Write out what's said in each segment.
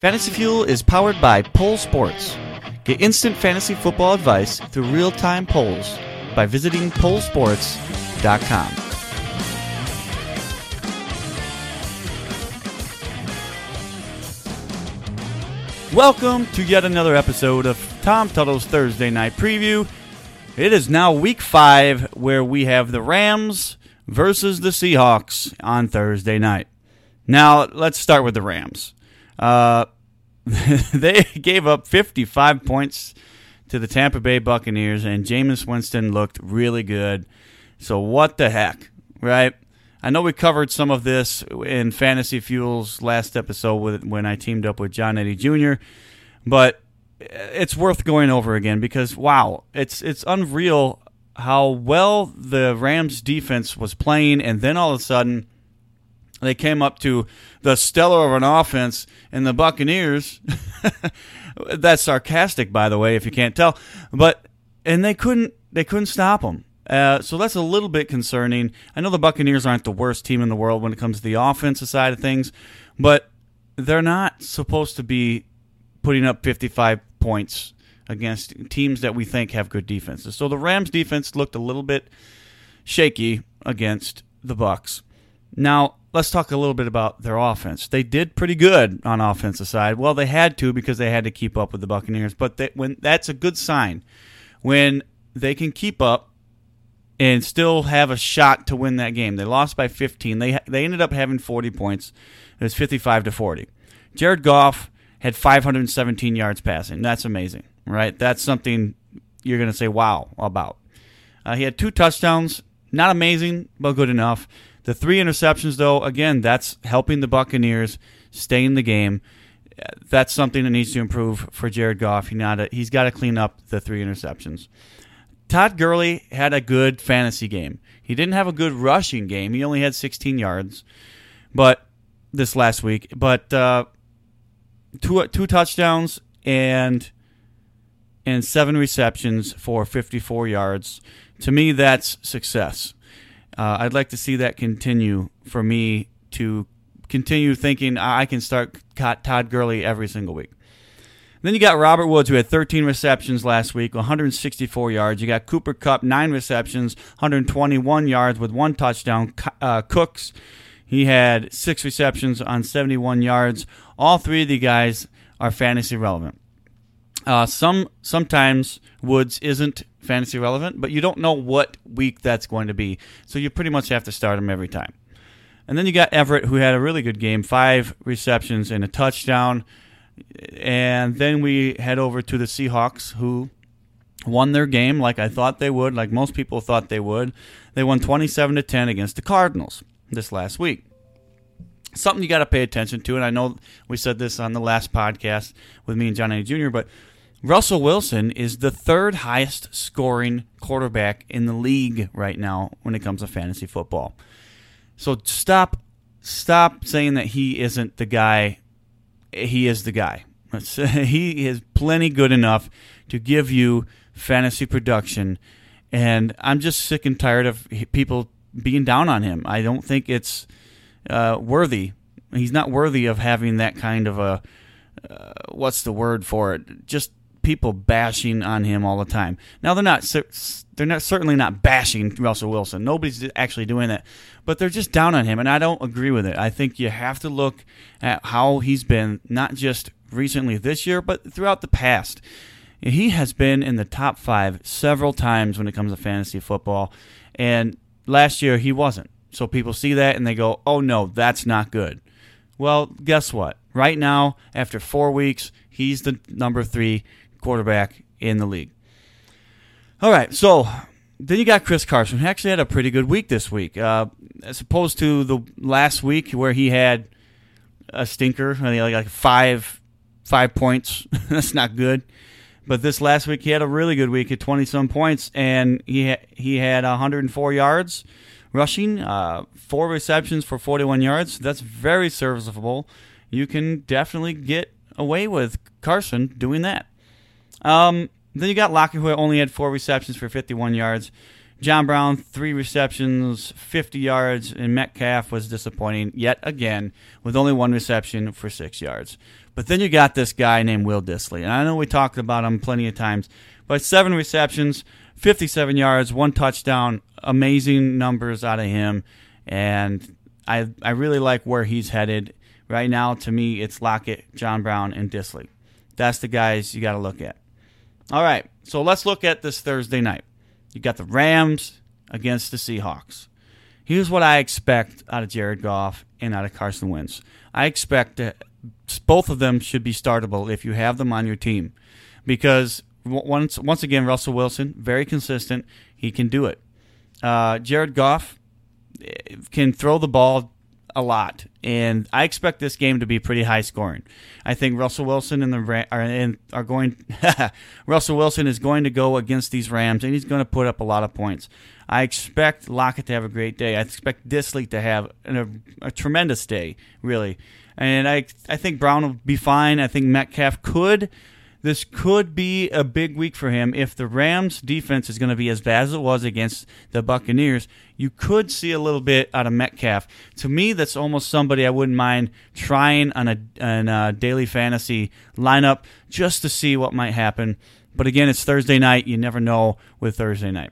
Fantasy Fuel is powered by Poll Sports. Get instant fantasy football advice through real time polls by visiting pollsports.com. Welcome to yet another episode of Tom Tuttle's Thursday Night Preview. It is now week five where we have the Rams versus the Seahawks on Thursday night. Now, let's start with the Rams. Uh, they gave up 55 points to the Tampa Bay Buccaneers, and Jameis Winston looked really good. So, what the heck, right? I know we covered some of this in Fantasy Fuel's last episode with, when I teamed up with John Eddie Jr., but it's worth going over again because wow, it's it's unreal how well the Rams defense was playing, and then all of a sudden they came up to the stellar of an offense, and the Buccaneers. that's sarcastic, by the way, if you can't tell, but and they couldn't they couldn't stop them. Uh, so that's a little bit concerning. I know the Buccaneers aren't the worst team in the world when it comes to the offensive side of things, but they're not supposed to be putting up 55 points against teams that we think have good defenses. So the Rams defense looked a little bit shaky against the Bucks. Now, let's talk a little bit about their offense. They did pretty good on offensive side. Well, they had to because they had to keep up with the Buccaneers, but they, when that's a good sign when they can keep up and still have a shot to win that game. They lost by 15. They they ended up having 40 points. It was 55 to 40. Jared Goff had 517 yards passing. That's amazing, right? That's something you're going to say wow about. Uh, he had two touchdowns. Not amazing, but good enough. The three interceptions, though, again, that's helping the Buccaneers stay in the game. That's something that needs to improve for Jared Goff. He not a, he's got to clean up the three interceptions. Todd Gurley had a good fantasy game. He didn't have a good rushing game. He only had 16 yards, but this last week, but uh, two two touchdowns and and seven receptions for 54 yards. To me, that's success. Uh, I'd like to see that continue for me to continue thinking I can start Todd Gurley every single week. Then you got Robert Woods, who had 13 receptions last week, 164 yards. You got Cooper Kupp, nine receptions, 121 yards with one touchdown. Uh, Cooks, he had six receptions on 71 yards. All three of the guys are fantasy relevant. Uh, some sometimes Woods isn't fantasy relevant, but you don't know what week that's going to be, so you pretty much have to start him every time. And then you got Everett, who had a really good game, five receptions and a touchdown. And then we head over to the Seahawks, who won their game like I thought they would, like most people thought they would. They won 27 to 10 against the Cardinals this last week. Something you got to pay attention to, and I know we said this on the last podcast with me and Johnny Jr., but Russell Wilson is the third highest scoring quarterback in the league right now when it comes to fantasy football. So stop stop saying that he isn't the guy he is the guy. he is plenty good enough to give you fantasy production, and I'm just sick and tired of people being down on him. I don't think it's uh, worthy. He's not worthy of having that kind of a uh, what's the word for it? Just people bashing on him all the time. Now they're not they're not certainly not bashing Russell Wilson. Nobody's actually doing that, but they're just down on him, and I don't agree with it. I think you have to look at how he's been, not just recently this year, but throughout the past. He has been in the top five several times when it comes to fantasy football, and last year he wasn't. So people see that and they go, "Oh no, that's not good." Well, guess what? Right now, after four weeks, he's the number three quarterback in the league. All right, so then you got Chris Carson, who actually had a pretty good week this week, uh, as opposed to the last week where he had a stinker, like five five points. That's not good. But this last week he had a really good week at twenty some points, and he ha- he had 104 yards rushing, uh, four receptions for 41 yards. That's very serviceable. You can definitely get away with Carson doing that. Um, then you got Lockett, who only had four receptions for 51 yards. John Brown, three receptions, 50 yards, and Metcalf was disappointing yet again with only one reception for six yards. But then you got this guy named Will Dissly, And I know we talked about him plenty of times, but seven receptions, 57 yards, one touchdown, amazing numbers out of him. And I, I really like where he's headed. Right now, to me, it's Lockett, John Brown, and Dissly. That's the guys you got to look at. All right, so let's look at this Thursday night. You got the Rams against the Seahawks. Here's what I expect out of Jared Goff and out of Carson Wentz. I expect that both of them should be startable if you have them on your team, because once once again Russell Wilson very consistent. He can do it. Uh, Jared Goff eh, can throw the ball a lot, and I expect this game to be pretty high scoring. I think Russell Wilson and the are, are going. Russell Wilson is going to go against these Rams, and he's going to put up a lot of points. I expect Lockett to have a great day. I expect Dissly to have a, a tremendous day, really, and I I think Brown will be fine. I think Metcalf could this could be a big week for him if the Rams defense is going to be as bad as it was against the Buccaneers. You could see a little bit out of Metcalf. To me, that's almost somebody I wouldn't mind trying on a, on a daily fantasy lineup just to see what might happen. But again, it's Thursday night. You never know with Thursday night.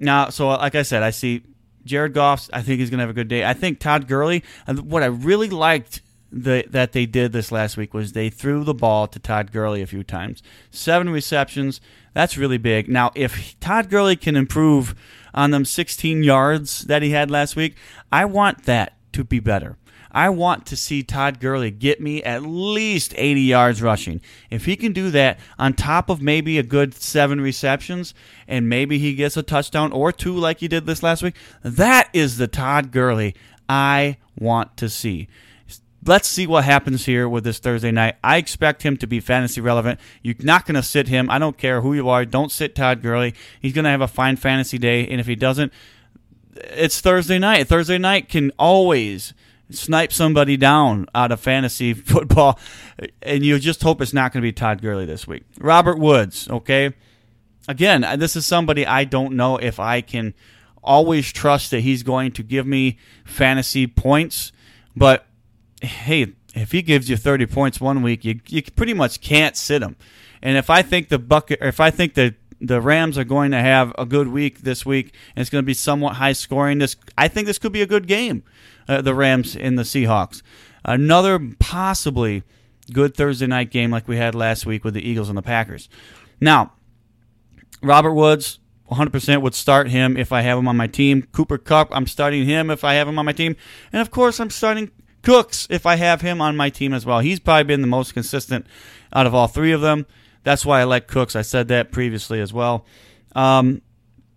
Now, so like I said, I see Jared Goff. I think he's going to have a good day. I think Todd Gurley. Uh, what I really liked the, that they did this last week was they threw the ball to Todd Gurley a few times. Seven receptions. That's really big. Now, if Todd Gurley can improve on them 16 yards that he had last week, I want that to be better. I want to see Todd Gurley get me at least 80 yards rushing. If he can do that on top of maybe a good seven receptions and maybe he gets a touchdown or two like he did this last week, that is the Todd Gurley I want to see let's see what happens here with this Thursday night. I expect him to be fantasy relevant. You're not going to sit him. I don't care who you are. Don't sit Todd Gurley. He's going to have a fine fantasy day, and if he doesn't, it's Thursday night. Thursday night can always snipe somebody down out of fantasy football, and you just hope it's not going to be Todd Gurley this week. Robert Woods, okay? Again, this is somebody I don't know if I can always trust that he's going to give me fantasy points, but hey, if he gives you 30 points one week, you you pretty much can't sit him. And if I think the bucket, if I think the the Rams are going to have a good week this week, and it's going to be somewhat high scoring. This I think this could be a good game. Uh, the Rams and the Seahawks. Another possibly good Thursday night game like we had last week with the Eagles and the Packers. Now, Robert Woods, 100% would start him if I have him on my team. Cooper Kupp, I'm starting him if I have him on my team. And of course, I'm starting Cooks, if I have him on my team as well, he's probably been the most consistent out of all three of them. That's why I like Cooks. I said that previously as well. Um,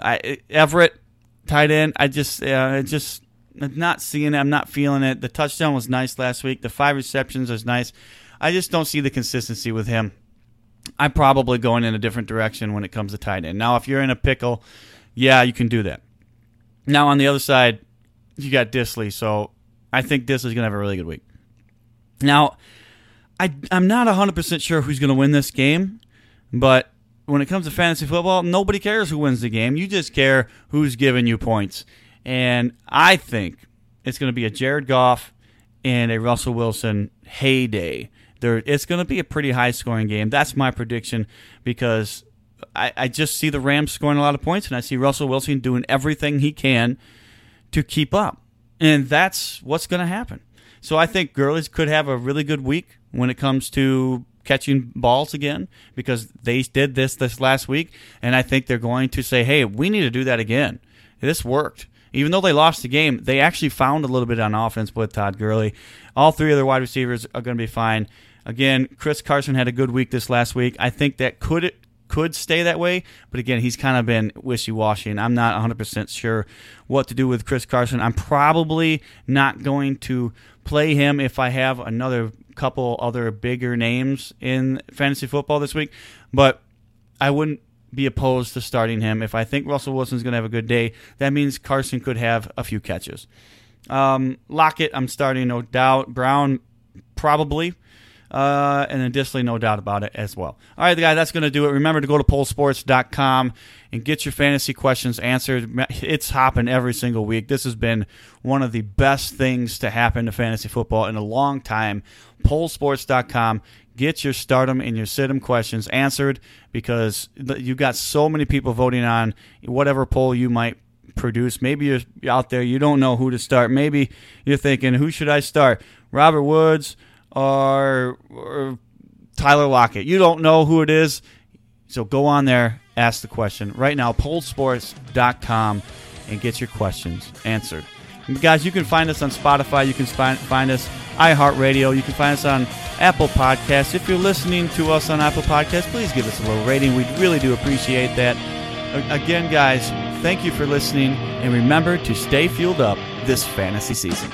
I, Everett, tight end. I just, uh, just I'm not seeing it. I'm not feeling it. The touchdown was nice last week. The five receptions was nice. I just don't see the consistency with him. I'm probably going in a different direction when it comes to tight end. Now, if you're in a pickle, yeah, you can do that. Now on the other side, you got Dissly, So I think this is going to have a really good week. Now, I, I'm not 100% sure who's going to win this game, but when it comes to fantasy football, nobody cares who wins the game. You just care who's giving you points. And I think it's going to be a Jared Goff and a Russell Wilson heyday. There, it's going to be a pretty high scoring game. That's my prediction because I, I just see the Rams scoring a lot of points, and I see Russell Wilson doing everything he can to keep up. And that's what's going to happen. So I think Gurley's could have a really good week when it comes to catching balls again because they did this this last week, and I think they're going to say, "Hey, we need to do that again." This worked. Even though they lost the game, they actually found a little bit on offense with Todd Gurley. All three of wide receivers are going to be fine. Again, Chris Carson had a good week this last week. I think that could could stay that way. But again, he's kind of been wishy washy, and I'm not 100% sure what to do with Chris Carson. I'm probably not going to play him if I have another couple other bigger names in fantasy football this week, but I wouldn't be opposed to starting him. If I think Russell Wilson's going to have a good day, that means Carson could have a few catches. Um, Lockett, I'm starting, no doubt. Brown, probably. Uh, and additionally, no doubt about it as well. All right, guys, that's going to do it. Remember to go to pollsports.com and get your fantasy questions answered. It's hopping every single week. This has been one of the best things to happen to fantasy football in a long time. Pollsports.com. Get your stardom and your situm questions answered because you've got so many people voting on whatever poll you might produce. Maybe you're out there, you don't know who to start. Maybe you're thinking, who should I start? Robert Woods or, or Tyler Lockett. You don't know who it is. So go on there, ask the question. Right now, pollsports.com and get your questions answered. And guys, you can find us on Spotify. You can find, find us iHeartRadio. You can find us on Apple Podcasts. If you're listening to us on Apple Podcasts, please give us a little rating. We really do appreciate that. Again, guys, thank you for listening, and remember to stay fueled up this fantasy season.